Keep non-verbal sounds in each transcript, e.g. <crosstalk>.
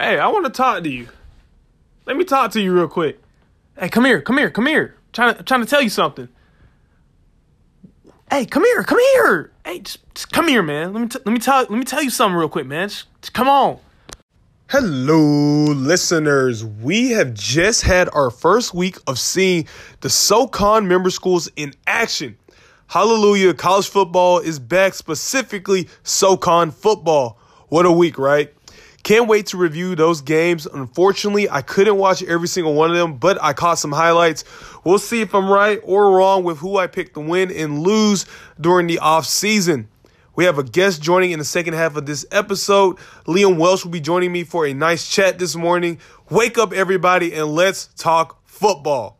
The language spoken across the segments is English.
Hey, I want to talk to you. Let me talk to you real quick. Hey, come here, come here, come here. I'm trying to, trying to tell you something. Hey, come here, come here. Hey, just, just come here, man. Let me t- let me tell let me tell you something real quick, man. Just, just come on. Hello, listeners. We have just had our first week of seeing the SoCon member schools in action. Hallelujah, college football is back, specifically SoCon football. What a week, right? Can't wait to review those games. Unfortunately, I couldn't watch every single one of them, but I caught some highlights. We'll see if I'm right or wrong with who I picked to win and lose during the off season. We have a guest joining in the second half of this episode. Liam Welch will be joining me for a nice chat this morning. Wake up, everybody, and let's talk football.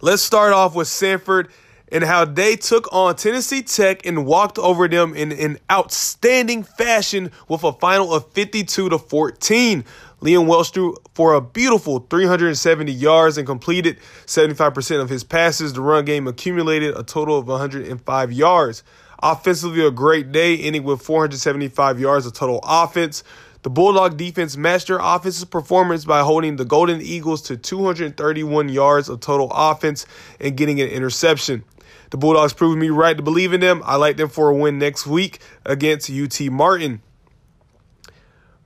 Let's start off with Samford and how they took on Tennessee Tech and walked over them in an outstanding fashion with a final of 52 to 14. Liam Welch threw for a beautiful 370 yards and completed 75% of his passes. The run game accumulated a total of 105 yards. Offensively, a great day, ending with 475 yards of total offense. The Bulldog defense matched their offensive performance by holding the Golden Eagles to 231 yards of total offense and getting an interception. The Bulldogs proved me right to believe in them. I like them for a win next week against UT Martin.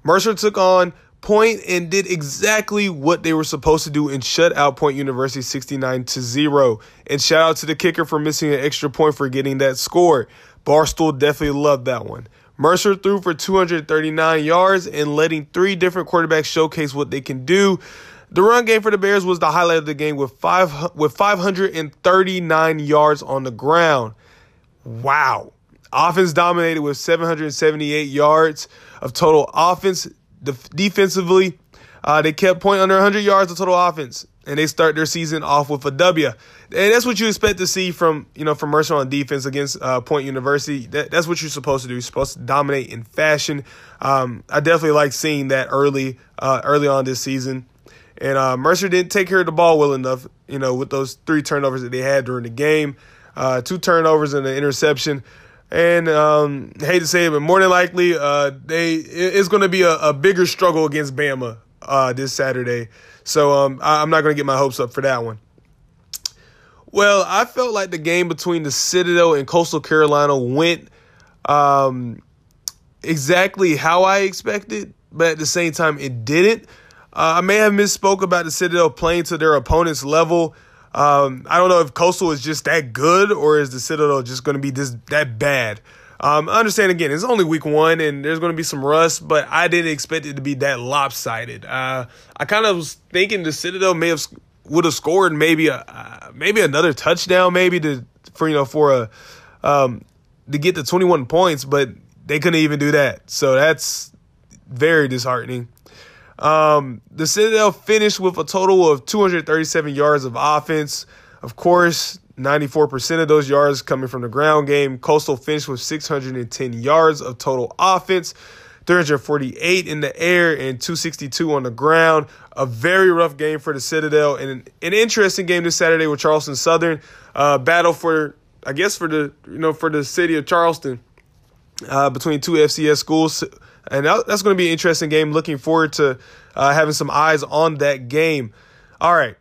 Mercer took on Point and did exactly what they were supposed to do and shut out Point University 69 to 0. And shout out to the kicker for missing an extra point for getting that score. Barstool definitely loved that one. Mercer threw for 239 yards and letting three different quarterbacks showcase what they can do. The run game for the Bears was the highlight of the game with five with 539 yards on the ground. Wow. Offense dominated with 778 yards of total offense. defensively, uh, they kept point under 100 yards of total offense, and they start their season off with a W. And that's what you expect to see from you know from Mercer on defense against uh, Point University. That, that's what you're supposed to do. You're supposed to dominate in fashion. Um, I definitely like seeing that early uh, early on this season. And uh, Mercer didn't take care of the ball well enough, you know, with those three turnovers that they had during the game. Uh, two turnovers and an interception. And um, hate to say it, but more than likely, uh, they it's going to be a, a, bigger struggle against Bama uh, this Saturday. So um, I, I'm not going to get my hopes up for that one. Well, I felt like the game between the Citadel and Coastal Carolina went um, exactly how I expected, but at the same time, it didn't. Uh, I may have misspoke about the Citadel playing to their opponent's level. Um, I don't know if Coastal is just that good or is the Citadel just going to be this that bad. Um, I understand again, it's only week one and there's going to be some rust, but I didn't expect it to be that lopsided. Uh, I kind of was thinking the Citadel may have would have scored maybe a uh, maybe another touchdown, maybe to for you know for a um, to get the 21 points, but they couldn't even do that. So that's very disheartening. Um, the Citadel finished with a total of 237 yards of offense. Of course, 94% of those yards coming from the ground game. Coastal finished with 610 yards of total offense, 348 in the air, and 262 on the ground. A very rough game for the Citadel, and an, an interesting game this Saturday with Charleston Southern. Uh, battle for, I guess, for the you know for the city of Charleston uh, between two FCS schools and that's going to be an interesting game. Looking forward to uh, having some eyes on that game. All right,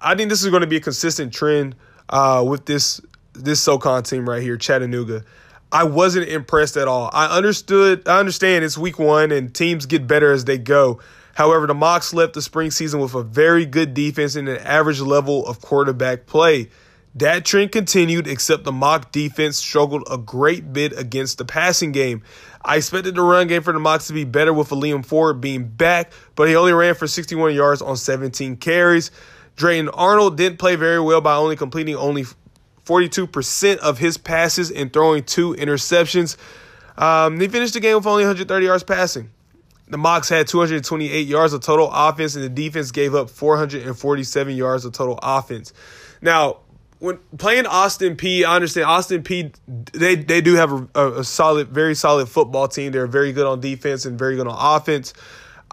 I think this is going to be a consistent trend uh, with this this SoCon team right here, Chattanooga. I wasn't impressed at all. I understood, I understand it's week one and teams get better as they go. However, the Mocs left the spring season with a very good defense and an average level of quarterback play. That trend continued, except the Moc defense struggled a great bit against the passing game. I expected the run game for the Mocs to be better with Ailym Ford being back, but he only ran for 61 yards on 17 carries. Drayton Arnold didn't play very well by only completing only 42% of his passes and throwing two interceptions. Um, he finished the game with only 130 yards passing. The Mocs had 228 yards of total offense, and the defense gave up 447 yards of total offense. Now, when playing Austin Peay, I understand Austin Peay. They they do have a, a, solid, very solid football team. They're very good on defense and very good on offense.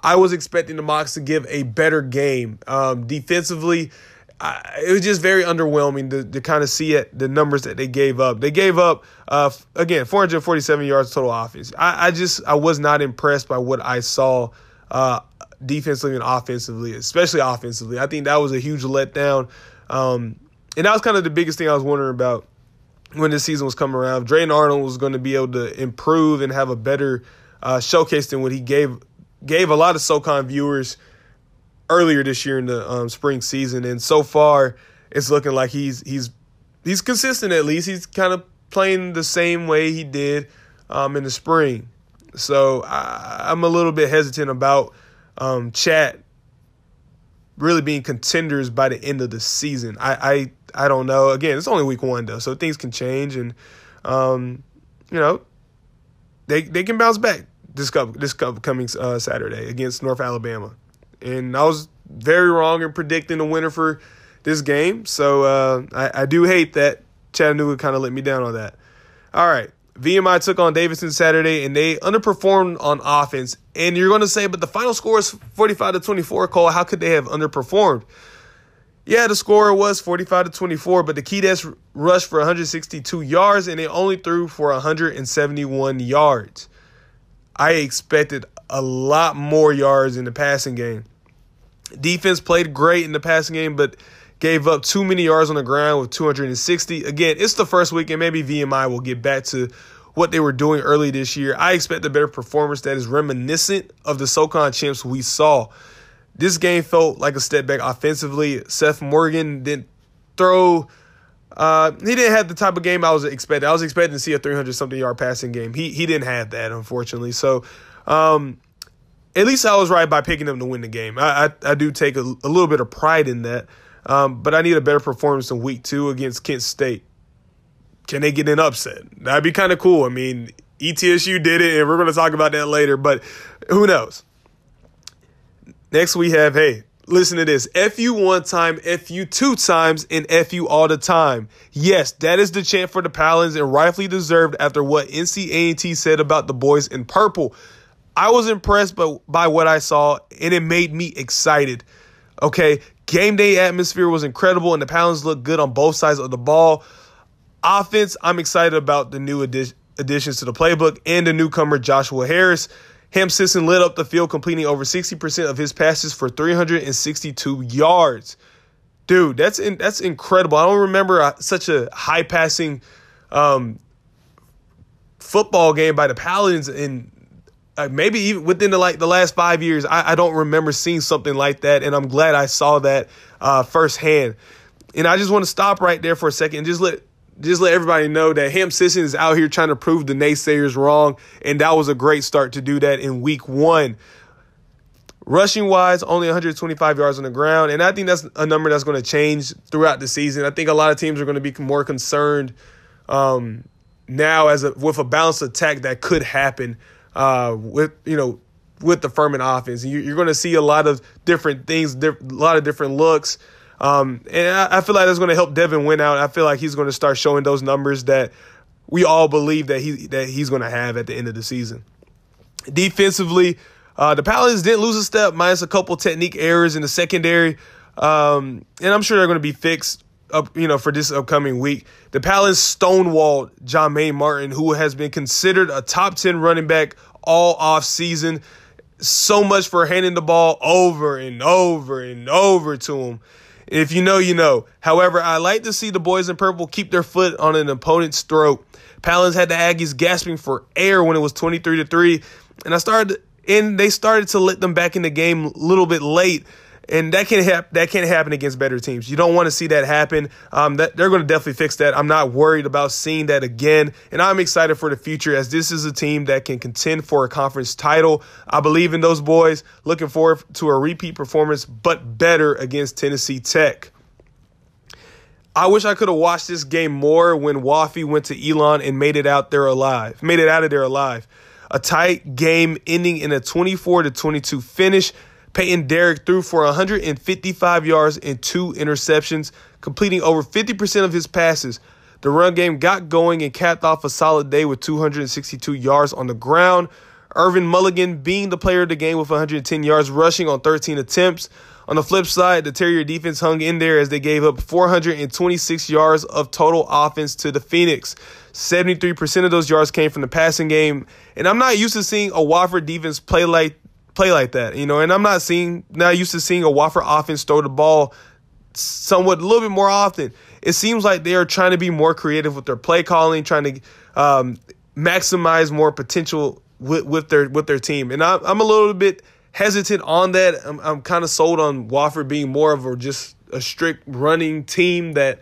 I was expecting the Mocs to give a better game um, defensively. I, it was just very underwhelming to, to kind of see it, the numbers that they gave up. They gave up uh, again 447 yards total offense. I, I just I was not impressed by what I saw uh, defensively and offensively, especially offensively. I think that was a huge letdown. Um, and that was kind of the biggest thing I was wondering about when this season was coming around. Drayton Arnold was going to be able to improve and have a better uh, showcase than what he gave gave a lot of SoCon viewers earlier this year in the um, spring season. And so far, it's looking like he's he's he's consistent at least. He's kind of playing the same way he did um, in the spring. So I, am a little bit hesitant about um, Chat really being contenders by the end of the season. I, I I don't know. Again, it's only week one though, so things can change, and um, you know they they can bounce back this this coming uh, Saturday against North Alabama. And I was very wrong in predicting the winner for this game, so uh, I, I do hate that Chattanooga kind of let me down on that. All right. VMI took on Davidson Saturday and they underperformed on offense. And you're going to say, but the final score is 45 to 24, Cole. How could they have underperformed? Yeah, the score was 45 to 24, but the Keydets rushed for 162 yards and they only threw for 171 yards. I expected a lot more yards in the passing game. Defense played great in the passing game, but gave up too many yards on the ground with 260. Again, it's the first week, and maybe VMI will get back to what they were doing early this year. I expect a better performance that is reminiscent of the SoCon champs we saw. This game felt like a step back offensively. Seth Morgan didn't throw. Uh, he didn't have the type of game I was expecting. I was expecting to see a 300 something yard passing game. He he didn't have that, unfortunately. So, um, at least I was right by picking him to win the game. I I, I do take a, a, little bit of pride in that. Um, but I need a better performance in week two against Kent State. Can they get an upset? That'd be kind of cool. I mean, ETSU did it, and we're going to talk about that later. But who knows? Next we have hey listen to this. FU one time, FU two times, and FU all the time. Yes, that is the chant for the Paladins and rightfully deserved after what NC A&T said about the boys in purple. I was impressed by, by what I saw, and it made me excited. Okay, game day atmosphere was incredible, and the Paladins looked good on both sides of the ball. Offense, I'm excited about the new additions to the playbook and the newcomer Joshua Harris. Hamp Sisson lit up the field, completing over 60% of his passes for 362 yards. Dude, that's in, that's incredible. I don't remember such a high passing um, football game by the Paladins in uh, maybe even within the like the last five years. I, I, don't remember seeing something like that, and I'm glad I saw that uh, firsthand. And I just want to stop right there for a second and just let just let everybody know that Hamp Sisson is out here trying to prove the naysayers wrong, and that was a great start to do that in week one. Rushing wise, only 125 yards on the ground, and I think that's a number that's going to change throughout the season. I think a lot of teams are going to be more concerned um, now as a, with a balanced attack that could happen uh, with you know with the Furman offense. You, are going to see a lot of different things, a lot of different looks. Um, and I, feel like that's going to help Devin win out. I feel like he's going to start showing those numbers that we all believe that he that he's going to have at the end of the season. Defensively, uh, the Paladins didn't lose a step, minus a couple technique errors in the secondary, um, and I'm sure they're going to be fixed up, you know, for this upcoming week. The Paladins stonewalled Jah-Maine Martin, who has been considered a top 10 running back all off season. So much for handing the ball over and over and over to him. If you know, you know. However, I like to see the boys in purple keep their foot on an opponent's throat. Paladins had the Aggies gasping for air when it was 23 to 3, and I started and they started to let them back in the game a little bit late and that can hap- that can't happen against better teams. You don't want to see that happen. Um, that they're going to definitely fix that. I'm not worried about seeing that again, and I'm excited for the future as this is a team that can contend for a conference title. I believe in those boys. Looking forward to a repeat performance, but better against Tennessee Tech. I wish I could have watched this game more when Wofford went to Elon and made it out there alive. Made it out of there alive. A tight game ending in a 24 to 22 finish. Peyton Derrick threw for 155 yards and two interceptions, completing over 50% of his passes. The run game got going and capped off a solid day with 262 yards on the ground. Irvin Mulligan being the player of the game with 110 yards rushing on 13 attempts. On the flip side, the Terrier defense hung in there as they gave up 426 yards of total offense to the Phoenix. 73% of those yards came from the passing game. And I'm not used to seeing a Wofford defense play like play like that, you know. And I'm not seeing now used to seeing a Wofford offense throw the ball somewhat a little bit more often. It seems like they are trying to be more creative with their play calling, trying to um, maximize more potential with, with their with their team. And I, I'm a little bit hesitant on that. I'm, I'm kind of sold on Wofford being more of a just a strict running team that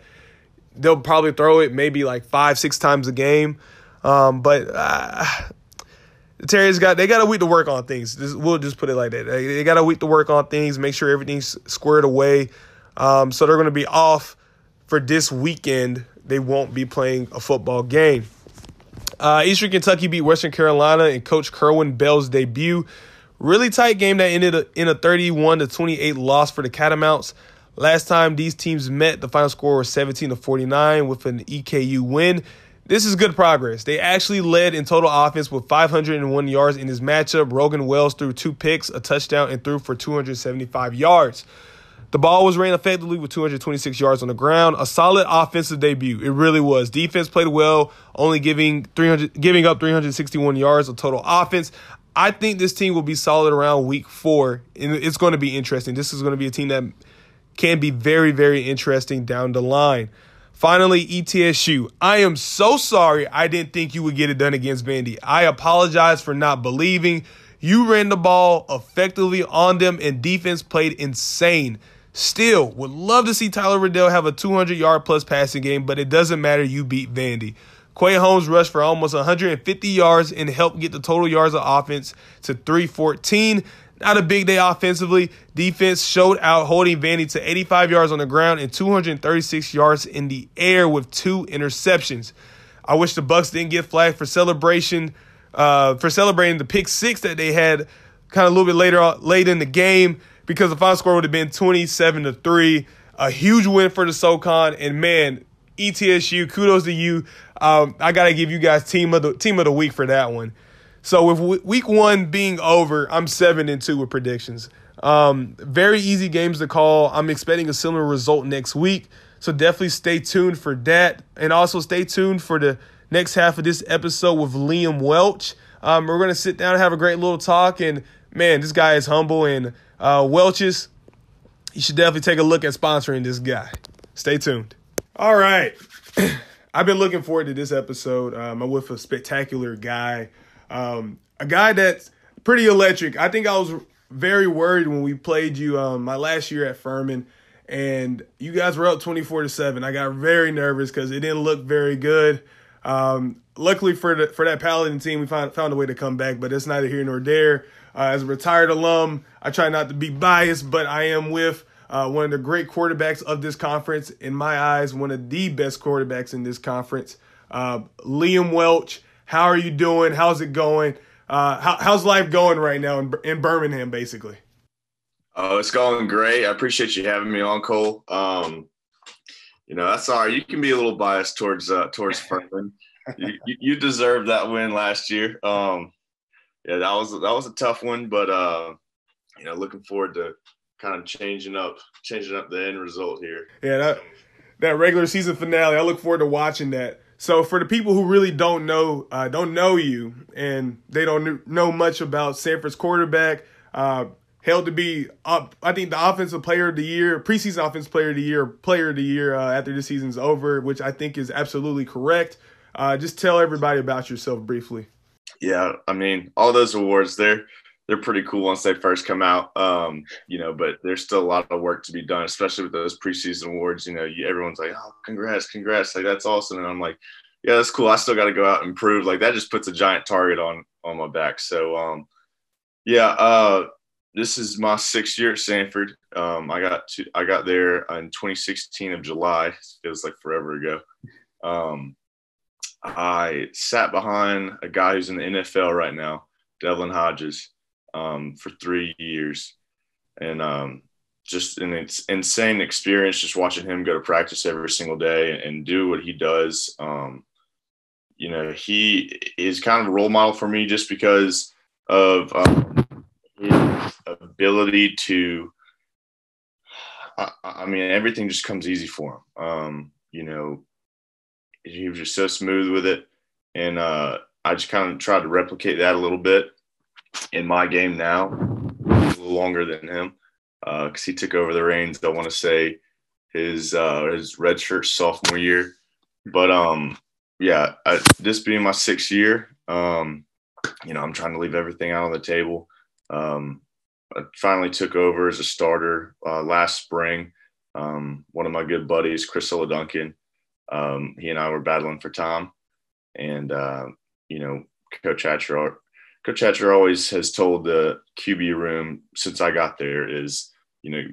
they'll probably throw it maybe like five six times a game. Um, but uh, Terriers got they got a week to work on things. we'll just put it like that. They got a week to work on things, make sure everything's squared away. Um, so they're going to be off for this weekend. They won't be playing a football game. Uh, Eastern Kentucky beat Western Carolina in Coach Kerwin Bell's debut. Really tight game that ended in a 31 to 28 loss for the Catamounts. Last time these teams met, the final score was 17 to 49 with an EKU win. This is good progress. They actually led in total offense with 501 yards in this matchup. Rogan Wells threw two picks, a touchdown, and threw for 275 yards. The ball was ran effectively with 226 yards on the ground. A solid offensive debut. It really was. Defense played well, only giving 300, giving up 361 yards of total offense. I think this team will be solid around week four, and it's going to be interesting. This is going to be a team that can be very, very interesting down the line. Finally, ETSU. I am so sorry I didn't think you would get it done against Vandy. I apologize for not believing. You ran the ball effectively on them, and defense played insane. Still, would love to see Tyler Riddell have a 200 yard plus passing game, but it doesn't matter. You beat Vandy. Quay Holmes rushed for almost 150 yards and helped get the total yards of offense to 314. Not a big day offensively. Defense showed out, holding Vandy to 85 yards on the ground and 236 yards in the air with two interceptions. I wish the Bucks didn't get flagged for celebration, uh, for celebrating the pick six that they had kind of a little bit later late in the game because the final score would have been 27 to 3. A huge win for the SoCon. And man, ETSU, kudos to you. Um, I gotta give you guys team of the team of the week for that one. So with week one being over, I'm seven and two with predictions. Um, very easy games to call. I'm expecting a similar result next week. So definitely stay tuned for that. And also stay tuned for the next half of this episode with Liam Welch. Um, we're going to sit down and have a great little talk. And man, this guy is humble and uh, Welch's, you should definitely take a look at sponsoring this guy. Stay tuned. All right. <clears throat> I've been looking forward to this episode. Um, I'm with a spectacular guy, um, a guy that's pretty electric. I think I was very worried when we played you um, my last year at Furman, and you guys were up 24 to seven. I got very nervous because it didn't look very good. Um, luckily for the, for that Paladin team, we found found a way to come back, but it's neither here nor there. Uh, as a retired alum, I try not to be biased, but I am with uh, one of the great quarterbacks of this conference. In my eyes, one of the best quarterbacks in this conference. Uh, Liam Welch, how are you doing? How's it going? Uh, how, how's life going right now in, in Birmingham, basically? Oh, it's going great. I appreciate you having me on, Cole. Um, you know, that's all right. You can be a little biased towards uh, towards <laughs> Furman. you, you deserved that win last year. Um, yeah, that was that was a tough one, but uh, you know, looking forward to kind of changing up changing up the end result here. Yeah, that that regular season finale. I look forward to watching that. So for the people who really don't know uh, don't know you and they don't know much about Samford's quarterback, uh, held to be up. I think the offensive player of the year, preseason offensive player of the year, player of the year uh, after the season's over, which I think is absolutely correct. Uh, just tell everybody about yourself briefly yeah, I mean, all those awards they're they're pretty cool once they first come out. Um, you know, but there's still a lot of work to be done, especially with those preseason awards. You know, you, everyone's like, "Oh, congrats, congrats!" Like that's awesome, and I'm like, "Yeah, that's cool. I still got to go out and prove." Like that just puts a giant target on on my back. So, um, yeah, uh, this is my sixth year at Samford. Um, I got to I got there in 2016 of July. It feels like forever ago. Um, I sat behind a guy who's in the NFL right now, Devlin Hodges, um, for three years, and um, just an insane experience. Just watching him go to practice every single day and do what he does. Um, you know, he is kind of a role model for me just because of um, his ability to. I, I, mean, everything just comes easy for him. Um, you know, he was just so smooth with it, and uh, I just kind of tried to replicate that a little bit in my game now. a little longer than him because uh, he took over the reins. I want to say his uh, his redshirt sophomore year, but um, yeah, I, this being my sixth year, um, you know, I'm trying to leave everything out on the table. Um, I finally took over as a starter uh, last spring. Um, one of my good buddies, Chris Duncan, um, he and I were battling for Tom, and uh, you know, Coach Hatcher, Coach Hatcher always has told the QB room since I got there is, you know,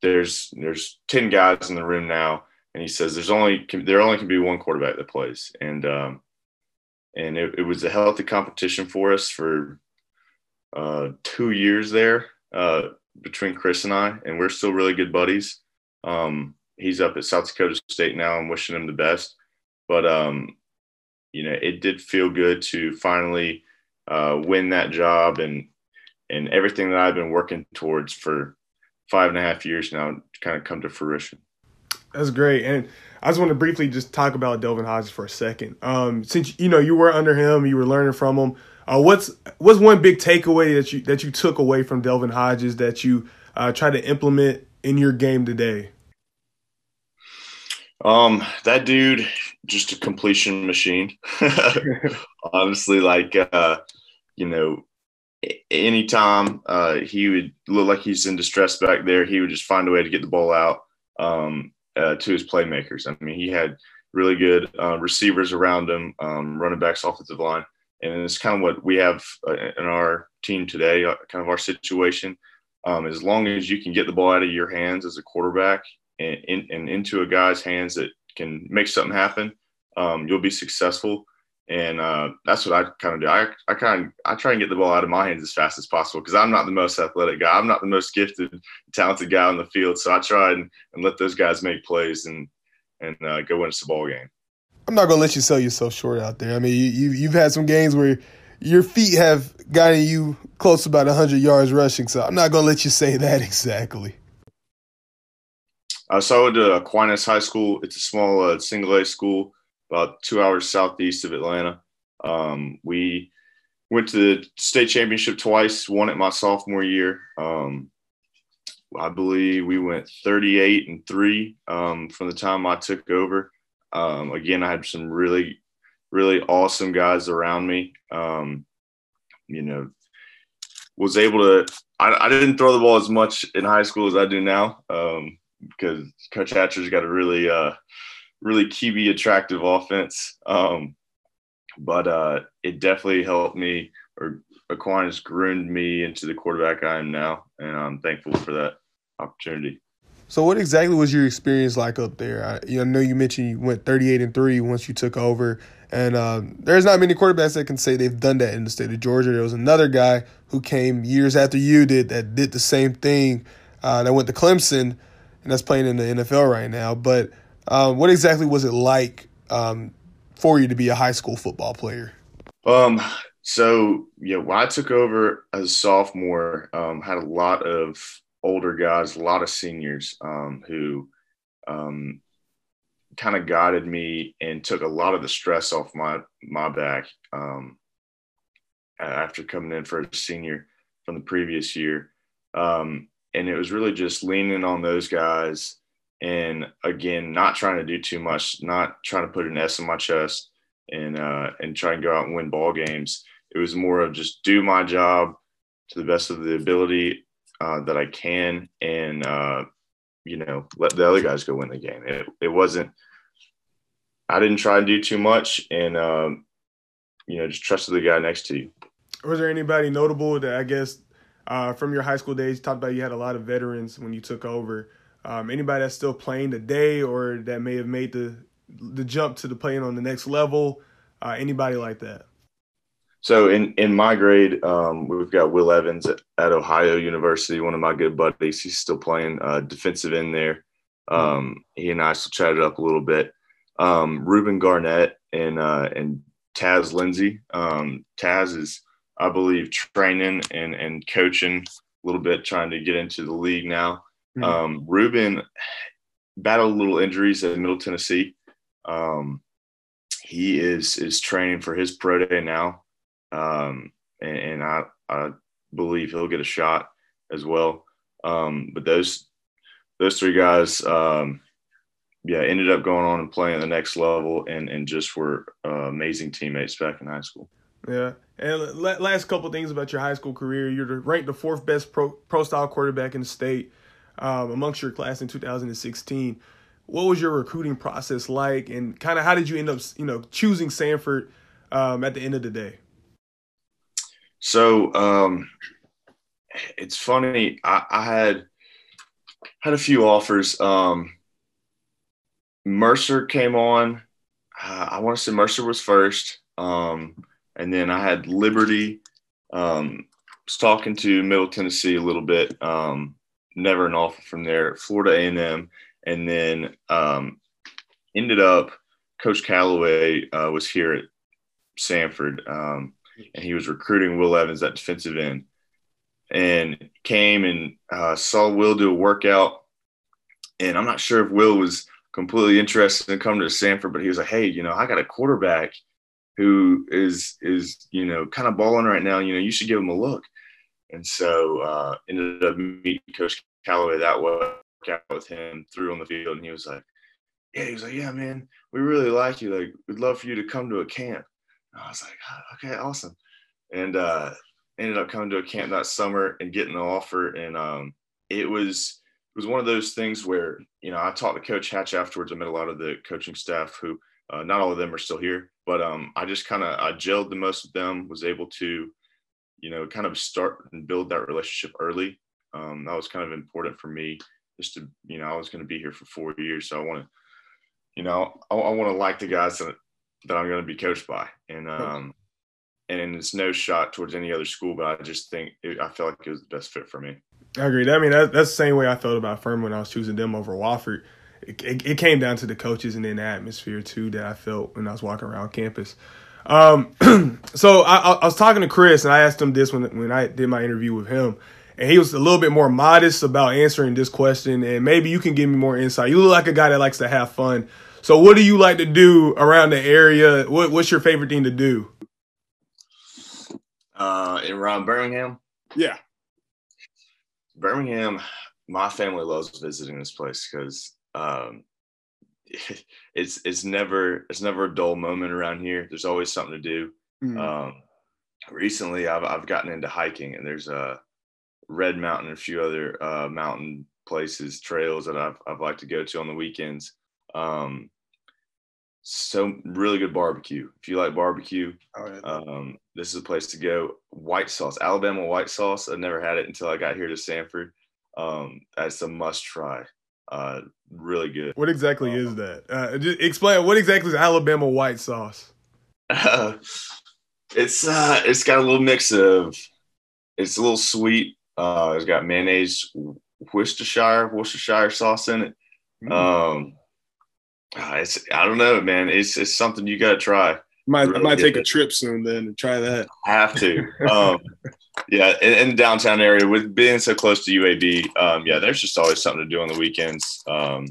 there's there's ten guys in the room now, and he says there's only there only can be one quarterback that plays, and um, and it, it was a healthy competition for us for uh, two years there uh, between Chris and I, and we're still really good buddies. Um, he's up at South Dakota State now. I'm wishing him the best, but um, you know, it did feel good to finally uh, win that job and and everything that I've been working towards for five and a half years now kind of come to fruition. That's great, and I just want to briefly just talk about Devlin Hodges for a second. Um, since you know you were under him, you were learning from him. Uh, what's what's one big takeaway that you that you took away from Devlin Hodges that you uh, try to implement in your game today? Um, that dude, just a completion machine. <laughs> Honestly, like uh, you know, anytime uh, he would look like he's in distress back there, he would just find a way to get the ball out um, uh, to his playmakers. I mean, he had really good uh, receivers around him, um, running backs, offensive line and it's kind of what we have uh, in our team today, uh, kind of our situation. Um, as long as you can get the ball out of your hands as a quarterback and, in, and into a guy's hands that can make something happen, um, you'll be successful. And uh, that's what I kind of do. I, I kind of I try and get the ball out of my hands as fast as possible because I'm not the most athletic guy. I'm not the most gifted, talented guy on the field. So I try and, and let those guys make plays and and uh, go win us the ball game. I'm not gonna let you sell yourself short out there. I mean, you, you have had some games where your feet have gotten you close to about 100 yards rushing, so I'm not gonna let you say <laughs> that exactly. Uh, so I went to Aquinas High School. It's a small uh, single A school, about two hours southeast of Atlanta. Um, we went to the state championship twice. Won it my sophomore year. Um, I believe we went 38 and three um, from the time I took over. Um, again, I had some really, really awesome guys around me. Um, you know, was able to. I, I, didn't throw the ball as much in high school as I do now um, because Coach Hatcher's got a really, uh, really QB attractive offense. Um, but uh, it definitely helped me, or Aquinas groomed me into the quarterback I am now, and I'm thankful for that opportunity. So, what exactly was your experience like up there? I, you know, you mentioned you went 38 and three once you took over, and um, there's not many quarterbacks that can say they've done that in the state of Georgia. There was another guy who came years after you did that did the same thing. Uh, that went to Clemson, and that's playing in the NFL right now. But um, what exactly was it like um, for you to be a high school football player? Um. So yeah, when I took over as a sophomore, um, had a lot of older guys, a lot of seniors um, who um, kind of guided me and took a lot of the stress off my my back um, after coming in for a senior from the previous year. Um, and it was really just leaning on those guys and again, not trying to do too much, not trying to put an S in my chest and uh, and try and go out and win ball games. It was more of just do my job to the best of the ability uh, that I can and, uh, you know, let the other guys go win the game. It, it wasn't, I didn't try and do too much and, um, you know, just trusted the guy next to you. Was there anybody notable that I guess uh, from your high school days, you talked about you had a lot of veterans when you took over. Um, anybody that's still playing today or that may have made the the jump to the playing on the next level? Uh, anybody like that? So in in my grade, um, we've got Will Evans at, at, Ohio University, one of my good buddies. He's still playing uh, defensive end there. Um, he and I still chatted up a little bit. Um, Ruben Garnett and uh, and Taz Lindsay. Um, Taz is, I believe, training and and coaching a little bit, trying to get into the league now. Mm-hmm. Ruben battled a little injuries at Middle Tennessee. Um, he is is training for his pro day now um, and, and I, I believe he'll get a shot as well. Um, but those those three guys, um, yeah, ended up going on and playing the next level, and and just were uh, amazing teammates back in high school. Yeah, and last couple things about your high school career, you're ranked the fourth best pro pro style quarterback in the state um, amongst your class in 2016. What was your recruiting process like, and kind of how did you end up, you know, choosing Samford um, at the end of the day? So um, it's funny. I, I, had had a few offers. Um, Mercer came on. Uh, I want to say Mercer was first, um, and then I had Liberty. Um, was talking to Middle Tennessee a little bit. Um, never an offer from there. Florida A and then um, ended up. Coach Callaway uh, was here at Samford, um, and he was recruiting Will Evans at defensive end, and came and uh, saw Will do a workout, and I'm not sure if Will was completely interested in coming to Samford, but he was like, "Hey, you know, I got a quarterback who is is you know kind of balling right now. You know, you should give him a look." And so uh, ended up meeting Coach Callaway that workout with him, threw on the field, and he was like, "Yeah," he was like, "Yeah, man, we really like you. Like, we'd love for you to come to a camp." I was like, oh, okay, awesome. And uh, ended up coming to a camp that summer and getting the offer. And um, it was it was one of those things where you know I talked to Coach Hatch afterwards. I met a lot of the coaching staff who uh, not all of them are still here, but um, I just kind of I gelled the most of them. Was able to you know kind of start and build that relationship early. Um, that was kind of important for me just to you know I was going to be here for four years, so I want to you know I, I want to like the guys that that I'm going to be coached by. And um, and it's no shot towards any other school, but I just think it, I felt like it was the best fit for me. I agree. I mean, that, that's the same way I felt about Furman when I was choosing them over Wofford. It, it, it, came down to the coaches and then the atmosphere too that I felt when I was walking around campus. Um, <clears throat> so I, I, was talking to Chris and I asked him this when when I did my interview with him, and he was a little bit more modest about answering this question. And maybe you can give me more insight. You look like a guy that likes to have fun. So, what do you like to do around the area? What, what's your favorite thing to do? Uh, around Birmingham. Yeah, Birmingham. My family loves visiting this place because um, <laughs> it's it's never it's never a dull moment around here. There's always something to do. Mm. Um, recently, I've I've gotten into hiking, and there's a Red Mountain and a few other uh, mountain places, trails that I've I've liked to go to on the weekends. Um, so really good barbecue. If you like barbecue, oh, yeah. um, this is a place to go. White sauce, Alabama white sauce. I've never had it until I got here to Samford. Um, that's a must try. Uh, really good. What exactly um, is that? Uh, just explain. What exactly is Alabama white sauce? Uh, <laughs> it's uh, it's got a little mix of. It's a little sweet. Uh, it's got mayonnaise, Worcestershire, Worcestershire sauce in it. Mm. Um, uh, it's I don't know, man. It's it's something you got to try. Might really I might take it. a trip soon then and try that. I have to. Um, <laughs> yeah, in, in, the downtown area with being so close to UAB, um, yeah, there's just always something to do on the weekends. Um,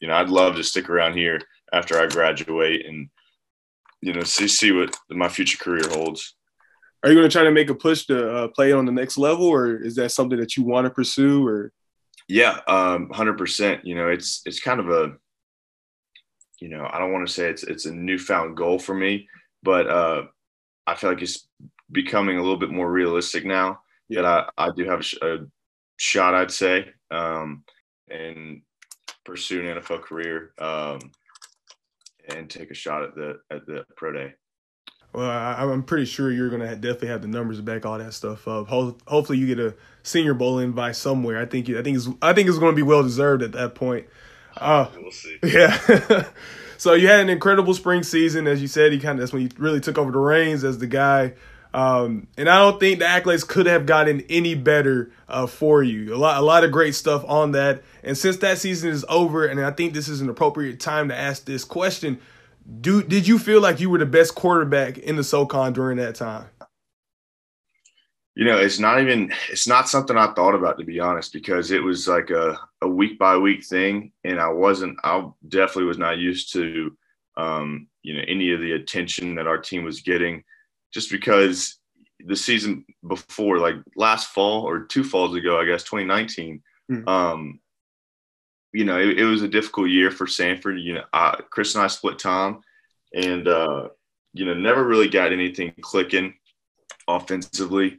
you know, I'd love to stick around here after I graduate and you know see see what my future career holds. Are you going to try to make a push to uh, play on the next level, or is that something that you want to pursue? Or yeah, um, hundred percent. You know, it's it's kind of a you know, I don't want to say it's it's a newfound goal for me, but uh, I feel like it's becoming a little bit more realistic now. Yeah. That I, I do have a, a shot, I'd say, um, and pursue an NFL career um, and take a shot at the at the pro day. Well, I, am pretty sure you're gonna definitely have the numbers to back all that stuff up. Ho- hopefully, you get a Senior Bowl invite somewhere. I think you, I think it's I think it's going to be well deserved at that point. Uh, we'll see. <laughs> Yeah. <laughs> so you had an incredible spring season, as you said. You kind of that's when you really took over the reins as the guy. Um, and I don't think the accolades could have gotten any better uh, for you. A lot, a lot of great stuff on that. And since that season is over, and I think this is an appropriate time to ask this question: Do did you feel like you were the best quarterback in the SoCon during that time? you know, it's not even it's not something I thought about to be honest, because it was like a, a week by week thing, and I wasn't I definitely was not used to um, you know any of the attention that our team was getting, just because the season before, like last fall or two falls ago, I guess 2019. Mm-hmm. Um, you know, it, it, was a difficult year for Samford. You know, I, Chris and I split time, and uh, you know, never really got anything clicking offensively.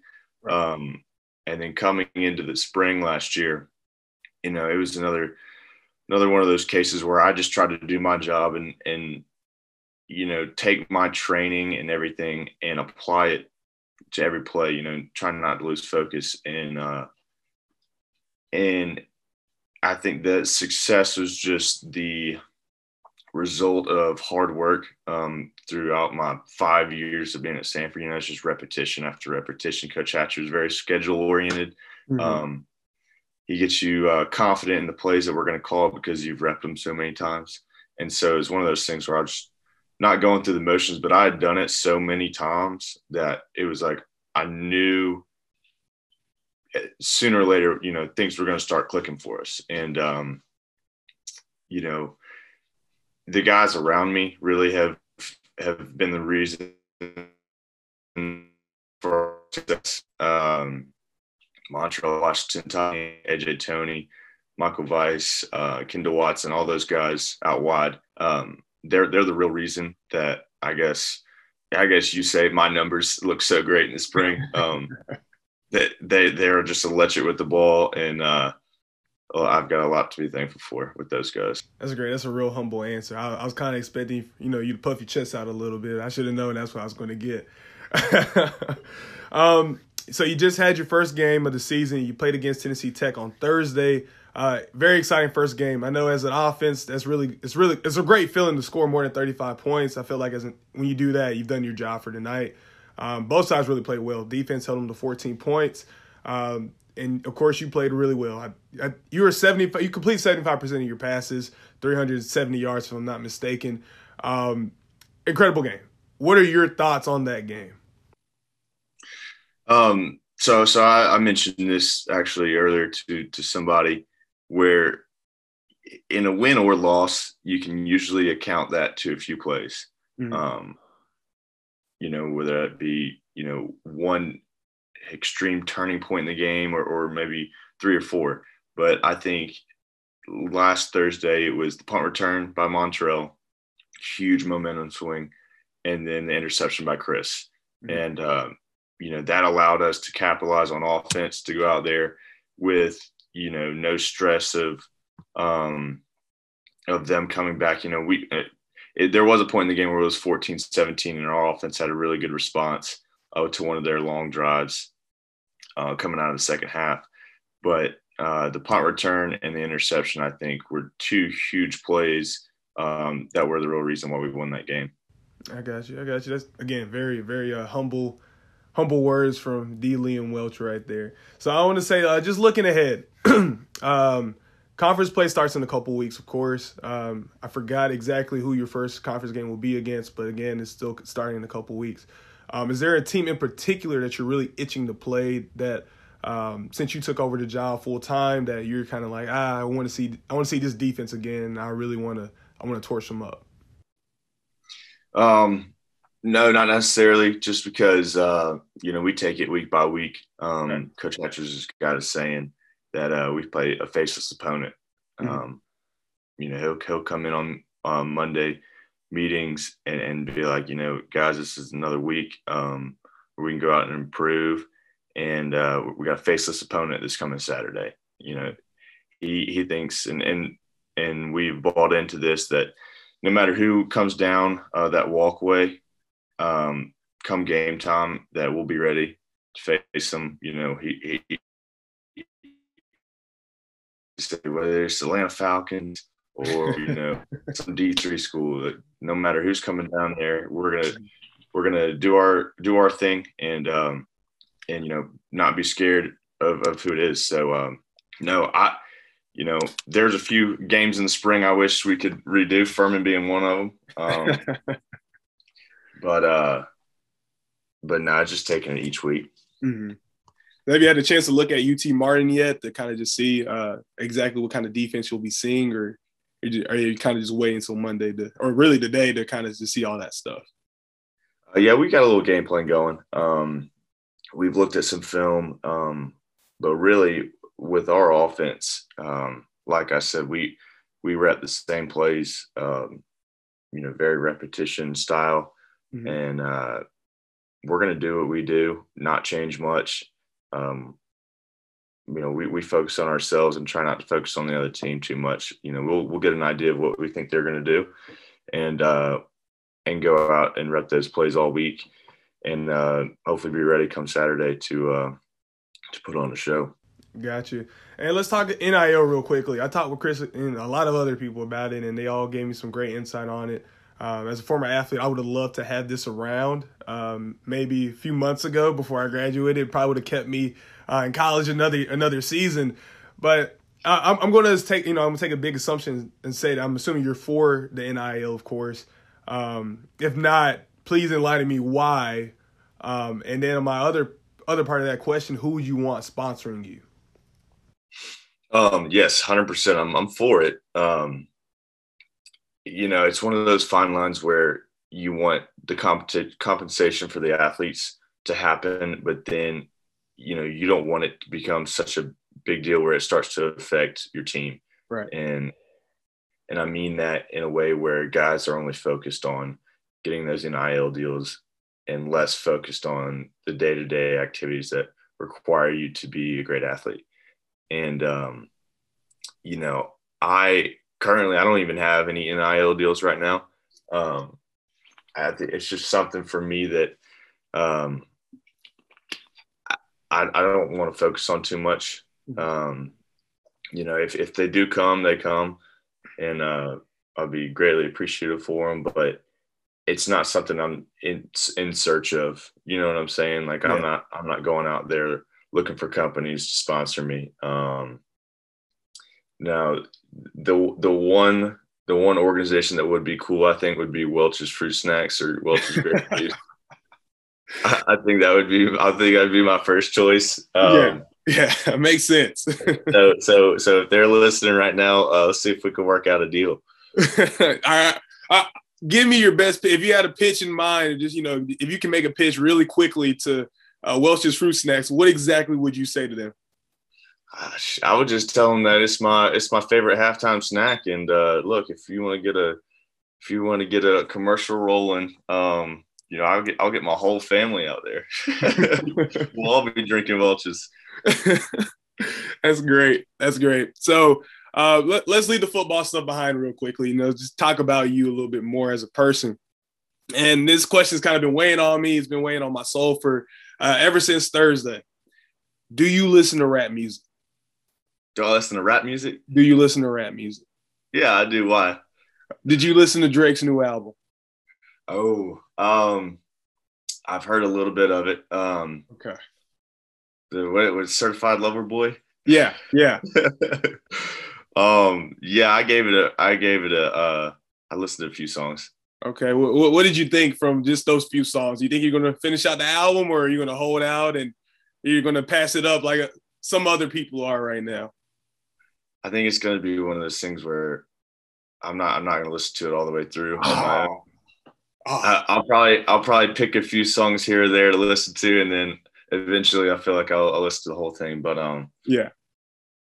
Um, and then coming into the spring last year, you know, it was another another one of those cases where I just tried to do my job and and you know take my training and everything and apply it to every play. You know, trying not to lose focus and uh, and I think that success was just the result of hard work um, throughout my five years of being at Samford. You know, it's just repetition after repetition. Coach Hatcher is very schedule oriented. Mm-hmm. Um, he gets you uh, confident in the plays that we're going to call because you've repped them so many times. And so it's one of those things where I was not going through the motions, but I had done it so many times that it was like I knew eh, sooner or later, you know, things were going to start clicking for us. And, um, you know, the guys around me really have have been the reason for success. Um, Montrell, Washington, Tony, AJ Tony, Michael Weiss, uh, Kendall Watson, all those guys out wide. Um, they're they're the real reason that I guess I guess you say my numbers look so great in the spring. <laughs> Um, that they they're just electric with the ball, and uh, well, I've got a lot to be thankful for with those guys. That's great. That's a real humble answer. I, I was kind of expecting you know you to puff your chest out a little bit. I should have known that's what I was going to get. <laughs> um, so you just had your first game of the season. You played against Tennessee Tech on Thursday. Uh, very exciting first game. I know as an offense, that's really it's really it's a great feeling to score more than 35 points. I feel like as an, when you do that, you've done your job for tonight. Um, both sides really played well. Defense held them to 14 points, um, and of course you played really well. I, I, you were 70, you complete 75 percent of your passes, 370 yards, if I'm not mistaken. Um, incredible game. What are your thoughts on that game? Um, so so I, I mentioned this actually earlier to to somebody where in a win or loss, you can usually account that to a few plays. Mm-hmm. Um, you know, whether that be, you know, one extreme turning point in the game or, or maybe three or four. But I think last Thursday it was the punt return by Montrell, huge momentum swing, and then the interception by Chris. Mm-hmm. And, um, you know, that allowed us to capitalize on offense to go out there with you know, no stress of um, of them coming back. You know, we it, it, there was a point in the game where it was 14 17 and our offense had a really good response uh, to one of their long drives uh, coming out of the second half. But uh, the punt return and the interception, I think, were two huge plays um, that were the real reason why we won that game. I got you. I got you. That's again very, very uh, humble humble words from D. Liam Welch right there. So I want to say, uh, just looking ahead, <clears throat> um, conference play starts in a couple weeks, of course. Um, I forgot exactly who your first conference game will be against, but again, it's still starting in a couple weeks. Um, is there a team in particular that you're really itching to play that? Um, since you took over the job full time, that you're kind of like, ah, I want to see, I want to see this defense again. I really want to, I want to torch them up. Um, no, not necessarily. Just because uh, you know we take it week by week. Um, okay. Coach Hatcher's just got us saying that uh, we play a faceless opponent. Mm-hmm. Um, you know, he'll he'll come in on on Monday meetings and, and be like, you know, guys, this is another week um, where we can go out and improve. And uh, we got a faceless opponent this coming Saturday. You know, he he thinks and and and we've bought into this that no matter who comes down uh, that walkway, um, come game time that we'll be ready to face them. You know, he, he, he said whether it's the Atlanta Falcons or you know <laughs> some D three school, that no matter who's coming down there, we're gonna we're gonna do our do our thing and um, and you know not be scared of, of who it is. So um, no, I you know there's a few games in the spring I wish we could redo. Furman being one of them. Um, <laughs> But uh, but not just taking it each week. Mm-hmm. Have you had a chance to look at UT Martin yet to kind of just see uh, exactly what kind of defense you'll be seeing, or are you kind of just waiting until Monday to, or really today to kind of just see all that stuff? Uh, yeah, we got a little game plan going. Um, we've looked at some film, um, but really with our offense, um, like I said, we we were at the same plays, um, you know, very repetition style, mm-hmm. and uh, we're going to do what we do, not change much. Um, you know, we, we focus on ourselves and try not to focus on the other team too much. You know, we'll we'll get an idea of what we think they're going to do, and uh, and go out and rep those plays all week, and uh, hopefully be ready come Saturday to uh, to put on a show. Got you. And let's talk NIL real quickly. I talked with Chris and a lot of other people about it, and they all gave me some great insight on it. Um, as a former athlete, I would have loved to have this around um, maybe a few months ago before I graduated. Probably would have kept me uh, in college another another season. But I'm, I'm going to take you know I'm going to take a big assumption and say that I'm assuming you're for the NIL, of course. Um, if not, please enlighten me why. Um, and then my other other part of that question, who you want sponsoring you? Um, yes, hundred percent. I'm I'm for it. Um, you know, it's one of those fine lines where you want the comp- compensation for the athletes to happen, but then you know you don't want it to become such a big deal where it starts to affect your team. Right. And and I mean that in a way where guys are only focused on getting those NIL deals and less focused on the day-to-day activities that require you to be a great athlete. And um, you know, I currently I don't even have any NIL deals right now. Um, I think it's just something for me that um, I, I don't want to focus on too much. Um, you know, if, if they do come, they come, and uh, I'll be greatly appreciative for them. But it's not something I'm in in search of. You know what I'm saying? Like yeah. I'm not I'm not going out there looking for companies to sponsor me. Um, now, the the one the one organization that would be cool, I think, would be Welch's Fruit Snacks or Welch's Berry <laughs> Juice. I, I, think that would be. I think that'd be my first choice. Um, yeah, yeah, makes sense. so, so, so if they're listening right now, uh, let's see if we can work out a deal. <laughs> All right. Uh, give me your best. If you had a pitch in mind, just you know, if you can make a pitch really quickly to uh, Welch's Fruit Snacks, what exactly would you say to them? I would just tell them that it's my it's my favorite halftime snack. And uh, look, if you want to get a if you want to get a commercial rolling, um, you know, I'll get I'll get my whole family out there. <laughs> we'll all be drinking Welch's. <laughs> That's great. That's great. So uh, let, us leave the football stuff behind real quickly. You know, just talk about you a little bit more as a person. And this question's kind of been weighing on me. It's been weighing on my soul for uh, ever since Thursday. Do you listen to rap music? Do I listen to rap music? Do you listen to rap music? Yeah, I do. Why? Did you listen to Drake's new album? Oh, um, I've heard a little bit of it. Um, okay. The what it was certified lover boy. Yeah, yeah. <laughs> um, yeah, I gave it a, I gave it a, uh, I listened to a few songs. Okay, what, what did you think from just those few songs? You think you're gonna finish out the album, or are you gonna hold out and you're gonna pass it up like uh, some other people are right now? I think it's gonna be one of those things where I'm not, I'm not gonna listen to it all the way through. <sighs> Oh. Oh. I'll probably I'll probably pick a few songs here or there to listen to, and then eventually I feel like I'll, I'll listen to the whole thing. But um, yeah.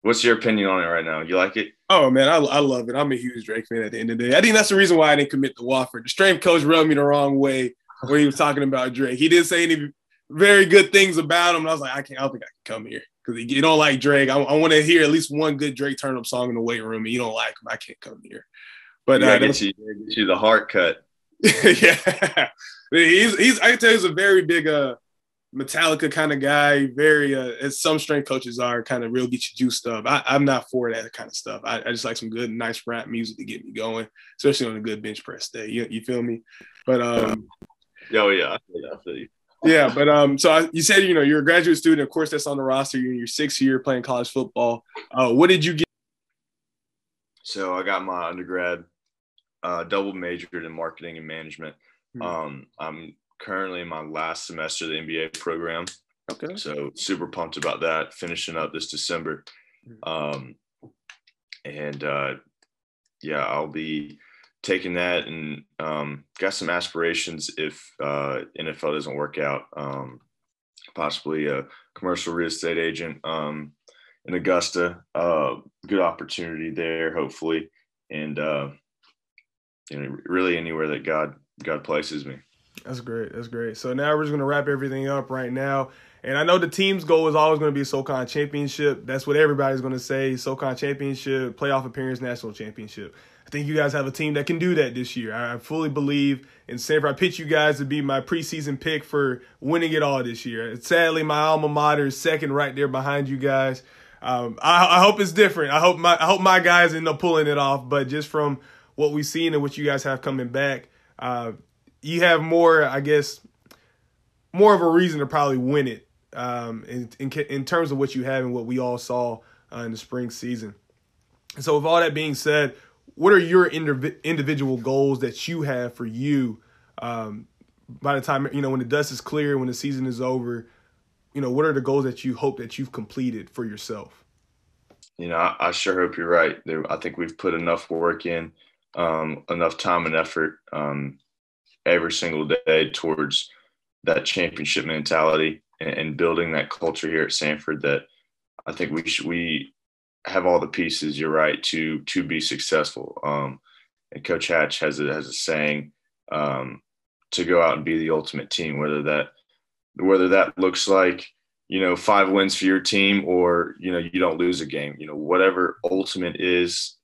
What's your opinion on it right now? You like it? Oh man, I, I love it. I'm a huge Drake fan. At the end of the day, I think that's the reason why I didn't commit to Wofford. The strength coach rubbed me the wrong way when he was talking about Drake. He didn't say any very good things about him. And I was like, I can't. I don't think I can come here because you don't like Drake. I, I want to hear at least one good Drake turn up song in the weight room, and you don't like him. I can't come here. But yeah, uh, get you, get you the heart cut. <laughs> yeah, he's he's. I can tell he's a very big uh Metallica kind of guy. Very uh, as some strength coaches are, kind of real get you juiced up. I, am not for that kind of stuff. I, I, just like some good, nice rap music to get me going, especially on a good bench press day. You, you feel me? But um, oh yeah, I feel you. Yeah, but um, so I, you said you know you're a graduate student. Of course, that's on the roster. You're in your sixth year playing college football. Uh, what did you get? So I got my undergrad uh, double majored in marketing and management. Mm-hmm. Um, I'm currently in my last semester of the MBA program. Okay. So super pumped about that. Finishing up this December. Hmm. Um, and uh, yeah, I'll be taking that and um, got some aspirations if uh, NFL doesn't work out um, possibly a commercial real estate agent um, in Augusta. Uh, good opportunity there, hopefully, and uh, you know, really anywhere that God God places me. That's great. That's great. So now we're just gonna wrap everything up right now. And I know the team's goal is always going to be SoCon championship. That's what everybody's going to say. SoCon championship, playoff appearance, national championship. I think you guys have a team that can do that this year. I fully believe in Samford. I pitch you guys to be my preseason pick for winning it all this year. Sadly, my alma mater is second right there behind you guys. Um, I, I, hope it's different. I hope my I hope my guys end up pulling it off. But just from what we've seen and what you guys have coming back, uh, you have more, I guess, more of a reason to probably win it um, in, in, in terms of what you have and what we all saw uh, in the spring season. so, with all that being said, what are your indiv- individual goals that you have for you um, by the time you know when the dust is clear when the season is over you know what are the goals that you hope that you've completed for yourself? You know i, I sure hope you're right. I think we've put enough work in um, enough time and effort um, every single day towards that championship mentality and, and building that culture here at Samford that i think we should we have all the pieces. You're right to to be successful. Um, and Coach Hatch has a has a saying um, to go out and be the ultimate team. Whether that whether that looks like you know five wins for your team or you know you don't lose a game. You know whatever ultimate is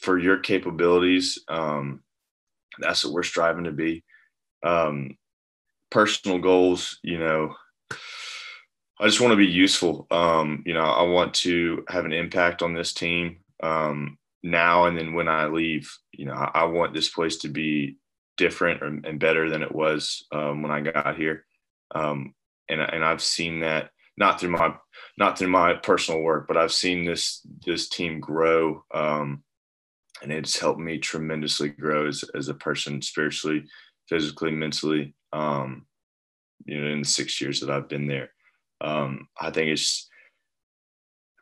for your capabilities. Um, that's what we're striving to be. Um, personal goals, you know, I just want to be useful. Um, you know, I want to have an impact on this team um, now and then when I leave. You know, I, I want this place to be different or, and better than it was um, when I got here. Um, and and I've seen that not through my not through my personal work, but I've seen this this team grow, um, and it's helped me tremendously grow as as a person spiritually, physically, mentally. Um, you know, in the six years that I've been there um, I think it's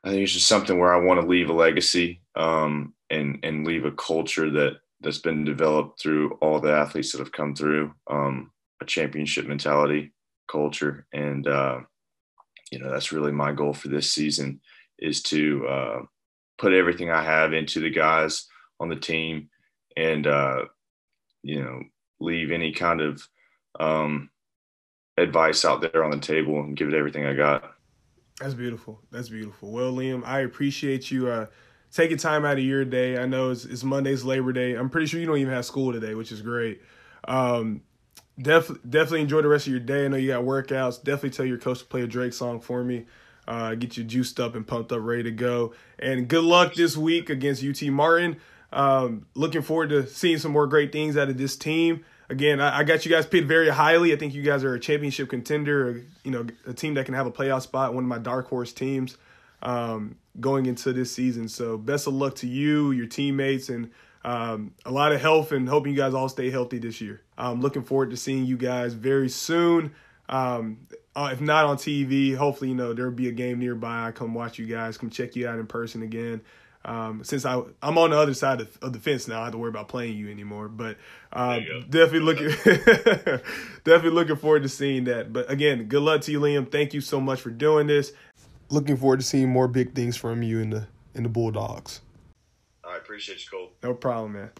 I think it's just something where I want to leave a legacy um, and and leave a culture that that's been developed through all the athletes that have come through um, a championship mentality culture and uh, you know that's really my goal for this season is to uh, put everything I have into the guys on the team and uh, you know leave any kind of um, advice out there on the table and give it everything I got. That's beautiful. That's beautiful. Well, Liam, I appreciate you uh, taking time out of your day. I know it's, it's, Monday's Labor Day. I'm pretty sure you don't even have school today, which is great. Um, def- definitely enjoy the rest of your day. I know you got workouts. Definitely tell your coach to play a Drake song for me. Uh, get you juiced up and pumped up, ready to go. And good luck this week against UT Martin. Um, looking forward to seeing some more great things out of this team again, I, I, got you guys picked very highly. I think you guys are a championship contender, you know, a team that can have a playoff spot, one of my dark horse teams um, going into this season. So best of luck to you, your teammates, and um, a lot of health and hoping you guys all stay healthy this year. I'm looking forward to seeing you guys very soon. Um, uh, if not on TV, hopefully, you know, there'll be a game nearby. I come watch you guys, come check you out in person again. Um, since I I'm on the other side of, of, the fence now, I don't have to worry about playing you anymore. But um, definitely looking <laughs> definitely looking forward to seeing that. But again, good luck to you, Liam. Thank you so much for doing this. Looking forward to seeing more big things from you in the in the Bulldogs. I appreciate you, Cole. No problem, man.